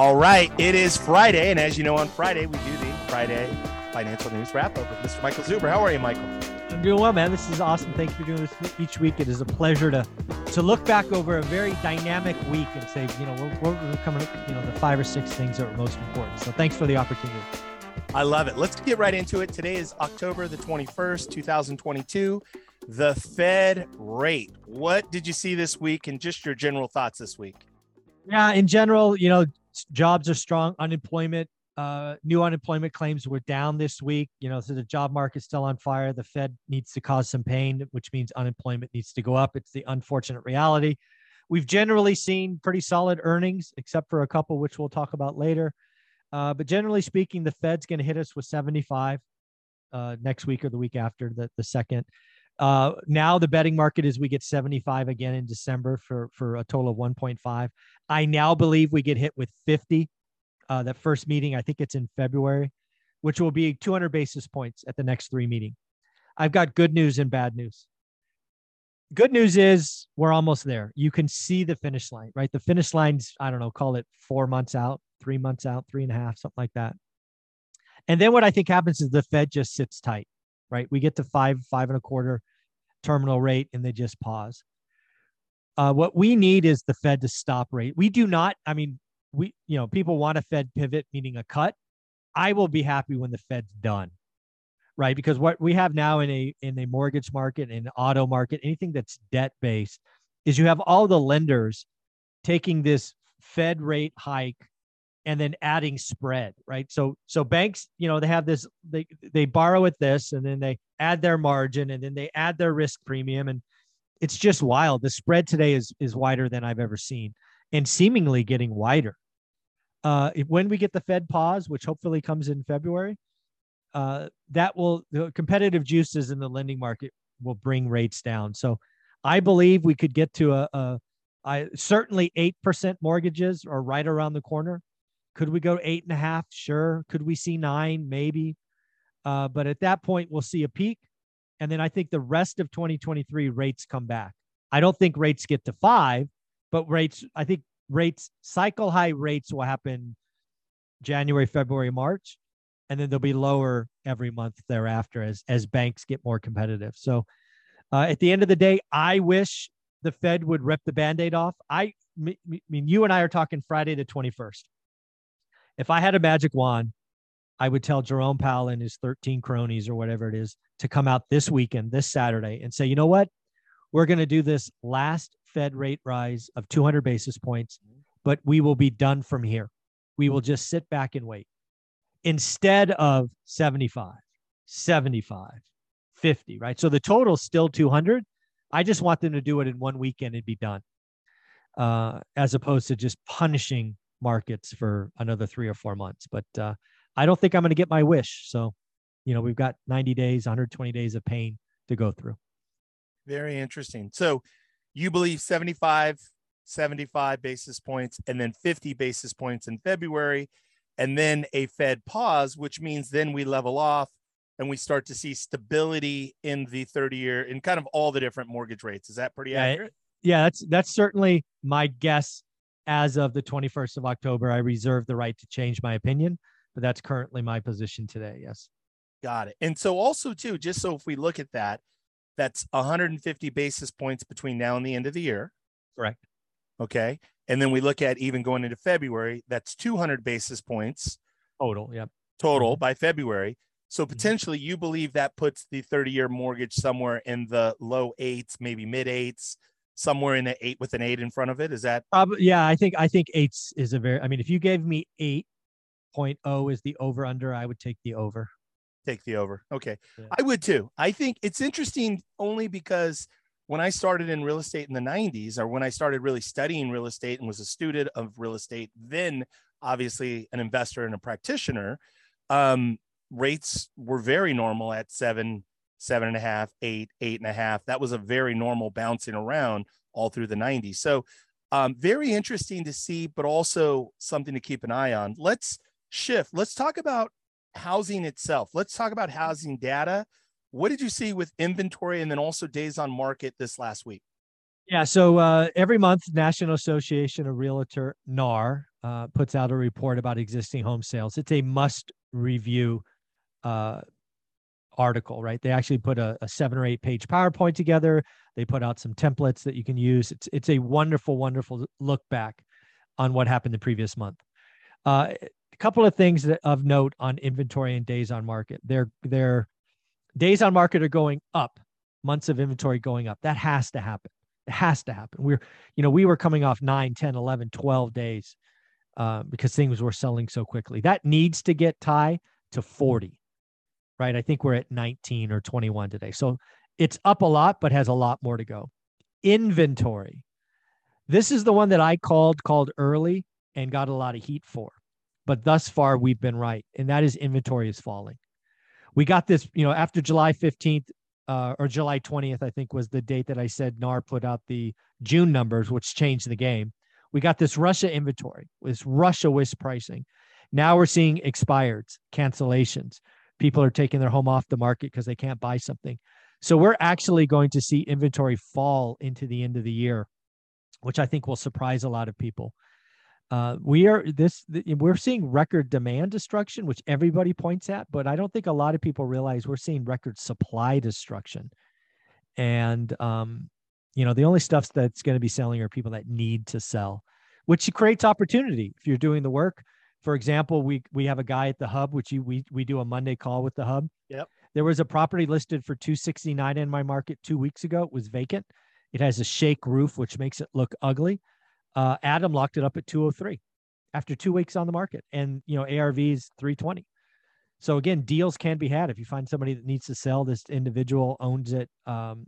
All right, it is Friday, and as you know, on Friday we do the Friday financial news wrap up with Mr. Michael Zuber. How are you, Michael? I'm doing well, man. This is awesome. Thank you for doing this each week. It is a pleasure to to look back over a very dynamic week and say, you know, we're, we're coming, you know, the five or six things that are most important. So thanks for the opportunity. I love it. Let's get right into it. Today is October the 21st, 2022. The Fed rate. What did you see this week and just your general thoughts this week? Yeah, in general, you know, jobs are strong. Unemployment, uh, new unemployment claims were down this week. You know, so the job market's still on fire. The Fed needs to cause some pain, which means unemployment needs to go up. It's the unfortunate reality. We've generally seen pretty solid earnings, except for a couple, which we'll talk about later. Uh, but generally speaking, the Fed's going to hit us with 75 uh, next week or the week after the, the second. Uh, now the betting market is we get 75 again in December for for a total of 1.5. I now believe we get hit with 50. Uh, that first meeting, I think it's in February, which will be 200 basis points at the next three meeting. I've got good news and bad news. Good news is we're almost there. You can see the finish line, right? The finish line's, I don't know, call it four months out, three months out, three and a half, something like that. And then what I think happens is the Fed just sits tight, right? We get to five, five and a quarter terminal rate and they just pause. Uh, what we need is the Fed to stop rate. We do not, I mean, we, you know, people want a Fed pivot, meaning a cut. I will be happy when the Fed's done, right? Because what we have now in a in a mortgage market, in auto market, anything that's debt based, is you have all the lenders taking this Fed rate hike and then adding spread, right? So so banks, you know, they have this they they borrow at this and then they add their margin and then they add their risk premium and it's just wild. The spread today is is wider than I've ever seen and seemingly getting wider. Uh, when we get the Fed pause, which hopefully comes in February, uh, that will the competitive juices in the lending market will bring rates down. So I believe we could get to a, a I certainly eight percent mortgages are right around the corner. Could we go eight and a half? Sure. Could we see nine? Maybe. Uh, but at that point, we'll see a peak. And then I think the rest of 2023 rates come back. I don't think rates get to five, but rates, I think rates, cycle high rates will happen January, February, March. And then they'll be lower every month thereafter as, as banks get more competitive. So uh, at the end of the day, I wish the Fed would rip the band aid off. I mean, you and I are talking Friday the 21st. If I had a magic wand, I would tell Jerome Powell and his 13 cronies or whatever it is to come out this weekend, this Saturday, and say, you know what? We're going to do this last Fed rate rise of 200 basis points, but we will be done from here. We will just sit back and wait instead of 75, 75, 50, right? So the total is still 200. I just want them to do it in one weekend and be done, uh, as opposed to just punishing markets for another three or four months. But uh, I don't think I'm going to get my wish. So, you know, we've got 90 days, 120 days of pain to go through. Very interesting. So, you believe 75, 75 basis points, and then 50 basis points in February, and then a Fed pause, which means then we level off and we start to see stability in the 30 year in kind of all the different mortgage rates. Is that pretty yeah, accurate? Yeah, that's that's certainly my guess as of the 21st of October. I reserve the right to change my opinion but that's currently my position today. Yes. Got it. And so also too, just so if we look at that, that's 150 basis points between now and the end of the year. Correct. Okay. And then we look at even going into February, that's 200 basis points total. Yep. Total mm-hmm. by February. So mm-hmm. potentially you believe that puts the 30 year mortgage somewhere in the low eights, maybe mid eights, somewhere in the eight with an eight in front of it. Is that? Yeah, I think, I think eights is a very, I mean, if you gave me eight 0.0 is the over under, I would take the over. Take the over. Okay. Yeah. I would too. I think it's interesting only because when I started in real estate in the 90s, or when I started really studying real estate and was a student of real estate, then obviously an investor and a practitioner, um, rates were very normal at seven, seven and a half, eight, eight and a half. That was a very normal bouncing around all through the 90s. So, um, very interesting to see, but also something to keep an eye on. Let's shift. Let's talk about housing itself. Let's talk about housing data. What did you see with inventory and then also days on market this last week? Yeah, so uh, every month, National Association of Realtor (NAR) uh, puts out a report about existing home sales. It's a must review uh, article, right? They actually put a, a, seven or eight page PowerPoint together. They put out some templates that you can use. It's it's a wonderful, wonderful look back on what happened the previous month. Uh, a couple of things that, of note on inventory and days on market. Their their days on market are going up. Months of inventory going up. That has to happen. It has to happen. We're, you know, we were coming off 9, 10, 11, 12 days uh, because things were selling so quickly. That needs to get Ty to 40 right? I think we're at 19 or 21 today. So it's up a lot, but has a lot more to go. Inventory. This is the one that I called called early and got a lot of heat for. But thus far we've been right. And that is inventory is falling. We got this, you know, after July 15th uh, or July 20th, I think was the date that I said NAR put out the June numbers, which changed the game. We got this Russia inventory, this Russia WIS pricing. Now we're seeing expireds, cancellations people are taking their home off the market because they can't buy something. So we're actually going to see inventory fall into the end of the year, which I think will surprise a lot of people. Uh, we are this we're seeing record demand destruction, which everybody points at, but I don't think a lot of people realize we're seeing record supply destruction. And um, you know, the only stuff that's going to be selling are people that need to sell, which creates opportunity if you're doing the work for example, we we have a guy at the hub, which you, we we do a Monday call with the hub. Yep. There was a property listed for 269 in my market two weeks ago. It was vacant. It has a shake roof, which makes it look ugly. Uh, Adam locked it up at 203 after two weeks on the market, and you know ARV is 320. So again, deals can be had if you find somebody that needs to sell. This individual owns it um,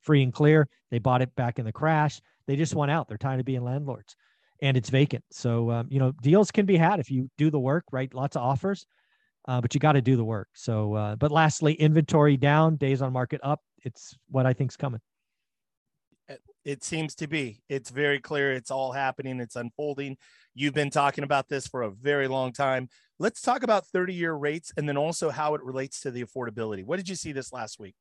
free and clear. They bought it back in the crash. They just want out. They're tired of being landlords and it's vacant. So um, you know, deals can be had if you do the work, right? Lots of offers, uh, but you got to do the work. So, uh, but lastly, inventory down, days on market up. It's what I think's coming. It seems to be. It's very clear. It's all happening. It's unfolding. You've been talking about this for a very long time. Let's talk about 30 year rates and then also how it relates to the affordability. What did you see this last week?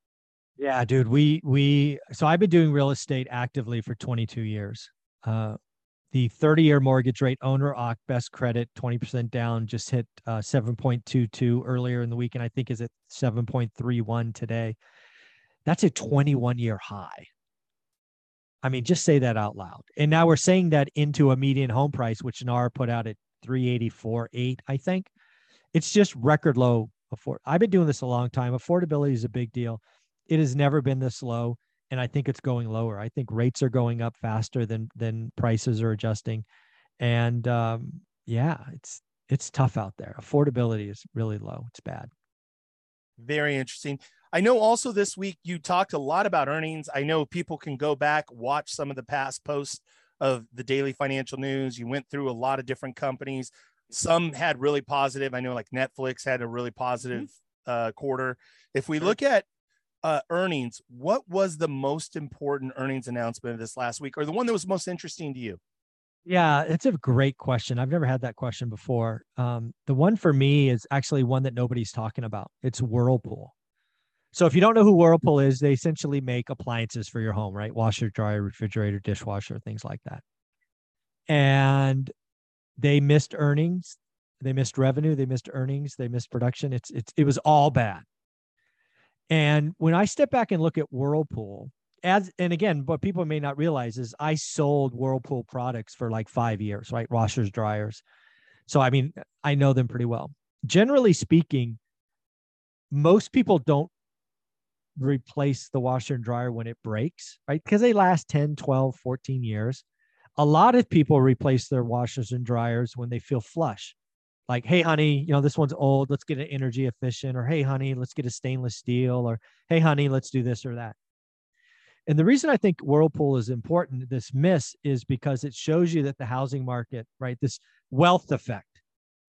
Yeah, dude. We we so I've been doing real estate actively for 22 years. Uh, the 30 year mortgage rate owner OC best credit 20% down just hit uh, 7.22 earlier in the week and I think is at 7.31 today. That's a 21 year high. I mean, just say that out loud. And now we're saying that into a median home price, which NAR put out at 384.8, I think. It's just record low. Afford- I've been doing this a long time. Affordability is a big deal. It has never been this low and I think it's going lower. I think rates are going up faster than than prices are adjusting, and um, yeah, it's it's tough out there. Affordability is really low. It's bad. Very interesting. I know also this week you talked a lot about earnings. I know people can go back, watch some of the past posts of the daily financial news. You went through a lot of different companies. Some had really positive. I know like Netflix had a really positive mm-hmm. uh, quarter. If we look at uh, earnings, what was the most important earnings announcement of this last week, or the one that was most interesting to you? Yeah, it's a great question. I've never had that question before. Um, the one for me is actually one that nobody's talking about. It's Whirlpool. So if you don't know who Whirlpool is, they essentially make appliances for your home, right? Washer, dryer, refrigerator, dishwasher, things like that. And they missed earnings, they missed revenue, they missed earnings, they missed production. It's it's it was all bad. And when I step back and look at Whirlpool, as and again, what people may not realize is I sold Whirlpool products for like five years, right? Washers, dryers. So I mean, I know them pretty well. Generally speaking, most people don't replace the washer and dryer when it breaks, right? Because they last 10, 12, 14 years. A lot of people replace their washers and dryers when they feel flush like, hey, honey, you know, this one's old. Let's get an energy efficient. Or, hey, honey, let's get a stainless steel. Or, hey, honey, let's do this or that. And the reason I think Whirlpool is important, this miss, is because it shows you that the housing market, right, this wealth effect,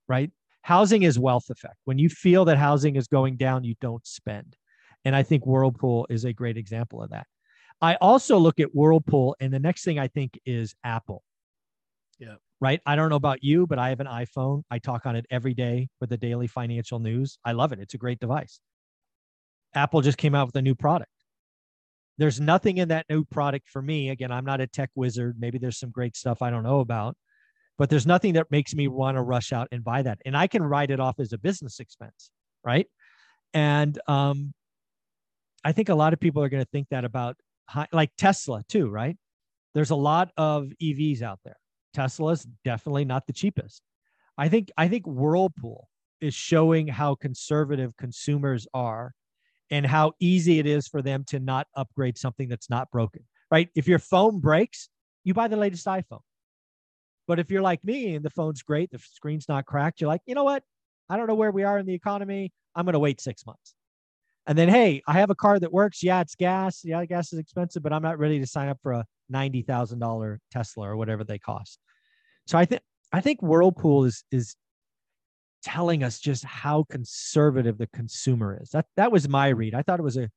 right? Housing is wealth effect. When you feel that housing is going down, you don't spend. And I think Whirlpool is a great example of that. I also look at Whirlpool, and the next thing I think is Apple. Yeah. Right. I don't know about you, but I have an iPhone. I talk on it every day with the daily financial news. I love it. It's a great device. Apple just came out with a new product. There's nothing in that new product for me. Again, I'm not a tech wizard. Maybe there's some great stuff I don't know about, but there's nothing that makes me want to rush out and buy that. And I can write it off as a business expense. Right. And um, I think a lot of people are going to think that about high, like Tesla too, right? There's a lot of EVs out there. Tesla's definitely not the cheapest. I think I think Whirlpool is showing how conservative consumers are and how easy it is for them to not upgrade something that's not broken. Right? If your phone breaks, you buy the latest iPhone. But if you're like me and the phone's great, the screen's not cracked, you're like, you know what? I don't know where we are in the economy. I'm going to wait six months. And then, hey, I have a car that works. Yeah, it's gas. Yeah, gas is expensive, but I'm not ready to sign up for a ninety thousand dollar Tesla or whatever they cost. So I think I think Whirlpool is is telling us just how conservative the consumer is. That that was my read. I thought it was a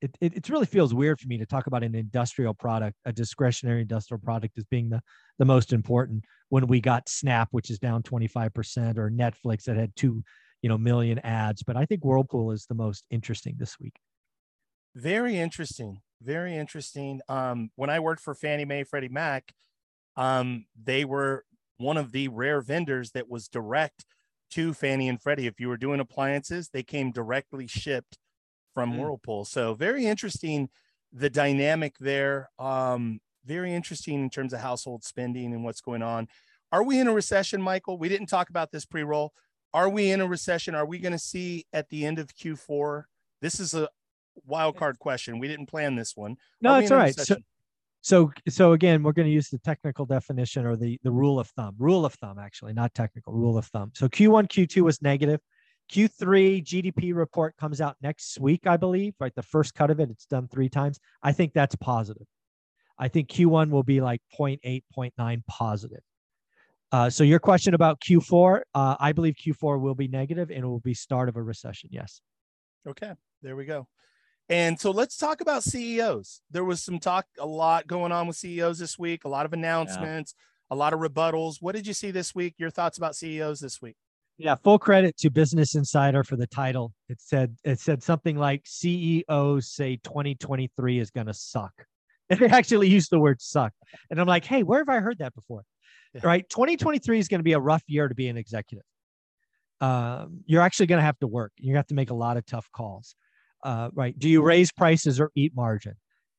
it, it, it really feels weird for me to talk about an industrial product, a discretionary industrial product as being the, the most important when we got Snap, which is down 25%, or Netflix that had two you know million ads but i think whirlpool is the most interesting this week. Very interesting very interesting. Um when i worked for fannie mae freddie mac um they were one of the rare vendors that was direct to fannie and freddie. If you were doing appliances they came directly shipped from mm. whirlpool. So very interesting the dynamic there um very interesting in terms of household spending and what's going on. Are we in a recession michael? We didn't talk about this pre-roll are we in a recession? Are we going to see at the end of Q4? This is a wild card question. We didn't plan this one. No, it's all right. So, so, so again, we're going to use the technical definition or the the rule of thumb. Rule of thumb, actually, not technical. Rule of thumb. So Q1, Q2 was negative. Q3 GDP report comes out next week, I believe. Right, the first cut of it, it's done three times. I think that's positive. I think Q1 will be like 0.8, 0.9 positive. Uh, so your question about Q4, uh, I believe Q4 will be negative and it will be start of a recession. Yes. Okay, there we go. And so let's talk about CEOs. There was some talk, a lot going on with CEOs this week, a lot of announcements, yeah. a lot of rebuttals. What did you see this week? Your thoughts about CEOs this week? Yeah, full credit to Business Insider for the title. It said it said something like CEOs say 2023 is going to suck. And they actually used the word suck. And I'm like, hey, where have I heard that before? Yeah. right? 2023 is going to be a rough year to be an executive. Um, you're actually going to have to work. You have to make a lot of tough calls, uh, right? Do you raise prices or eat margin?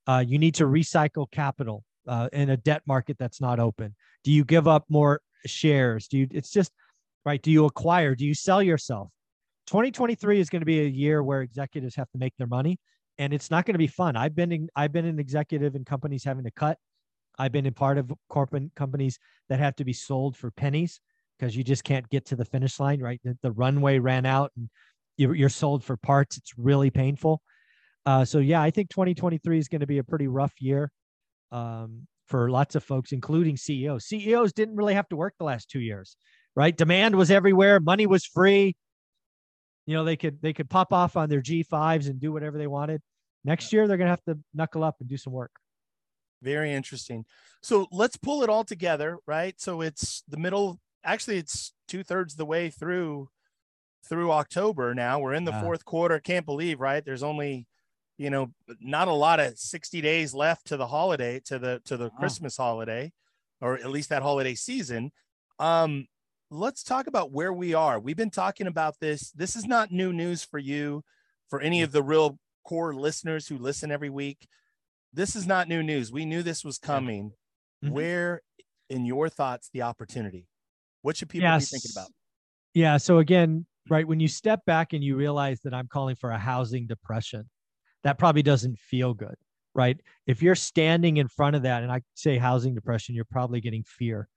Uh, you need to recycle capital uh, in a debt market that's not open. Do you give up more shares? Do you? It's just right. Do you acquire? Do you sell yourself? 2023 is going to be a year where executives have to make their money, and it's not going to be fun. I've been in, I've been an executive in companies having to cut I've been in part of corporate companies that have to be sold for pennies because you just can't get to the finish line, right? The, the runway ran out and you're, you're, sold for parts. It's really painful. Uh, so, yeah, I think 2023 is going to be a pretty rough year um, for lots of folks, including CEOs. CEOs didn't really have to work the last two years, right? Demand was everywhere, money was free. You know, they could they could pop off on their G5s and do whatever they wanted. Next year, they're going to have to knuckle up and do some work. Very interesting. So let's pull it all together, right? So it's the middle. Actually, it's two thirds the way through through October now. We're in the yeah. fourth quarter. Can't believe, right? There's only, you know, not a lot of 60 days left to the holiday, to the to the wow. Christmas holiday, or at least that holiday season. Um, let's talk about where we are. We've been talking about this. This is not new news for you, for any of the real core listeners who listen every week this is not new news. We knew this was coming. Mm-hmm. Where, in your thoughts, the opportunity? What should people yes. be thinking about? Yeah. So again, right when you step back and you realize that I'm calling for a housing depression, that probably doesn't feel good, right? If you're standing in front of that, and I say housing depression, you're probably getting fear,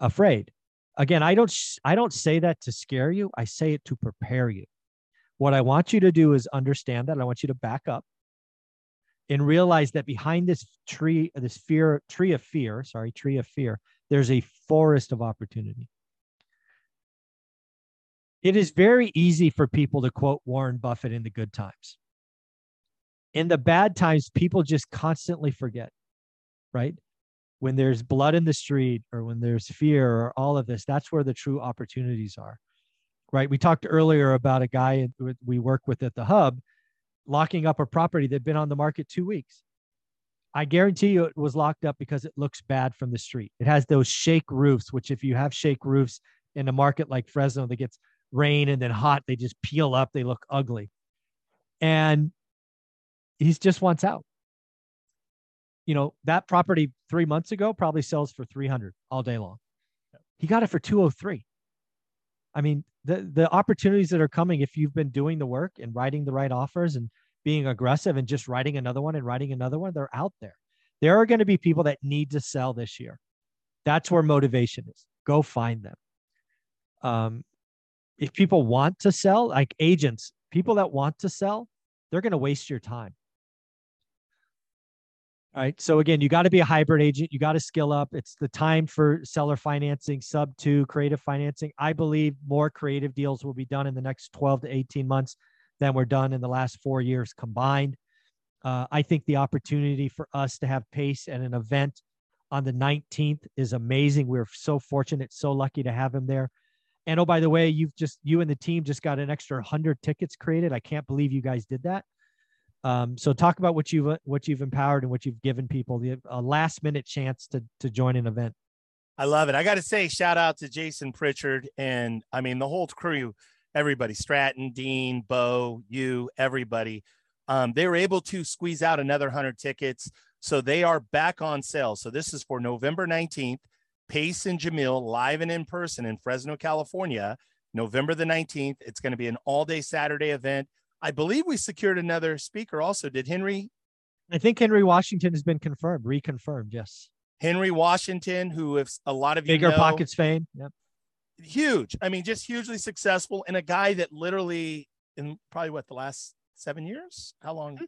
afraid. Again, I don't I don't say that to scare you. I say it to prepare you. What I want you to do is understand that. I want you to back up and realize that behind this tree, this fear, tree of fear, sorry, tree of fear, there's a forest of opportunity. It is very easy for people to quote Warren Buffett in the good times. In the bad times, people just constantly forget, right? When there's blood in the street or when there's fear or all of this, that's where the true opportunities are, right? We talked earlier about a guy we work with at the hub locking up a property that had been on the market two weeks. I guarantee you it was locked up because it looks bad from the street. It has those shake roofs, which if you have shake roofs in a market like Fresno that gets rain and then hot, they just peel up, they look ugly. And he's just wants out. You know, that property three months ago probably sells for 300 all day long. He got it for 203. I mean, the the opportunities that are coming if you've been doing the work and writing the right offers and being aggressive and just writing another one and writing another one, they're out there. There are going to be people that need to sell this year. That's where motivation is. Go find them. Um, if people want to sell, like agents, people that want to sell, they're going to waste your time. All right. So again, you got to be a hybrid agent. You got to skill up. It's the time for seller financing, sub two, creative financing. I believe more creative deals will be done in the next 12 to 18 months than were done in the last four years combined. Uh, I think the opportunity for us to have Pace at an event on the 19th is amazing. We're so fortunate, so lucky to have him there. And oh, by the way, you've just you and the team just got an extra hundred tickets created. I can't believe you guys did that. Um, so talk about what you've what you've empowered and what you've given people the a last minute chance to to join an event. I love it. I got to say, shout out to Jason Pritchard and I mean the whole crew, everybody, Stratton, Dean, Bo, you, everybody. Um, they were able to squeeze out another hundred tickets, so they are back on sale. So this is for November nineteenth. Pace and Jamil live and in person in Fresno, California, November the nineteenth. It's going to be an all day Saturday event. I believe we secured another speaker also. Did Henry? I think Henry Washington has been confirmed, reconfirmed. Yes. Henry Washington, who if a lot of bigger you know, pockets fame. Yep. Huge. I mean, just hugely successful and a guy that literally in probably what the last seven years? How long?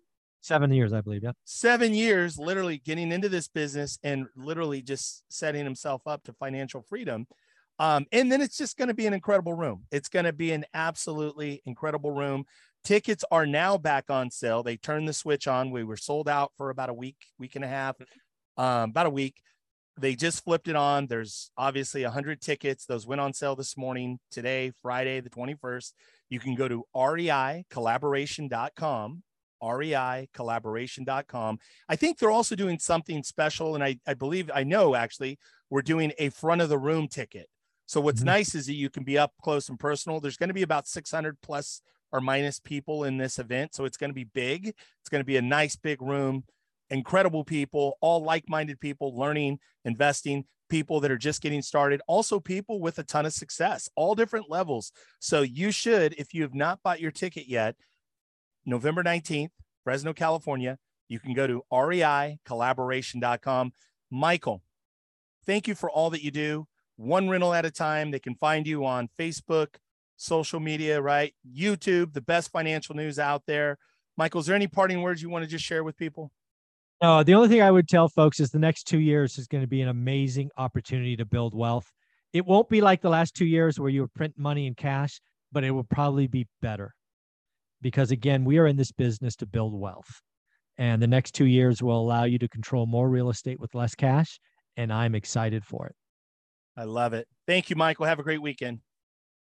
Seven years, I believe. Yeah. Seven years, literally getting into this business and literally just setting himself up to financial freedom. Um, and then it's just going to be an incredible room. It's going to be an absolutely incredible room. Tickets are now back on sale. They turned the switch on. We were sold out for about a week, week and a half, um, about a week. They just flipped it on. There's obviously 100 tickets. Those went on sale this morning, today, Friday, the 21st. You can go to reicollaboration.com, reicollaboration.com. I think they're also doing something special. And I, I believe, I know actually, we're doing a front of the room ticket. So what's mm-hmm. nice is that you can be up close and personal. There's going to be about 600 plus or minus people in this event. So it's going to be big. It's going to be a nice big room, incredible people, all like minded people learning, investing, people that are just getting started, also people with a ton of success, all different levels. So you should, if you have not bought your ticket yet, November 19th, Fresno, California, you can go to reicollaboration.com. Michael, thank you for all that you do. One rental at a time. They can find you on Facebook, social media, right? YouTube, the best financial news out there. Michael, is there any parting words you want to just share with people? No, the only thing I would tell folks is the next two years is going to be an amazing opportunity to build wealth. It won't be like the last two years where you were printing money in cash, but it will probably be better because, again, we are in this business to build wealth. And the next two years will allow you to control more real estate with less cash. And I'm excited for it. I love it. Thank you, Michael. Have a great weekend.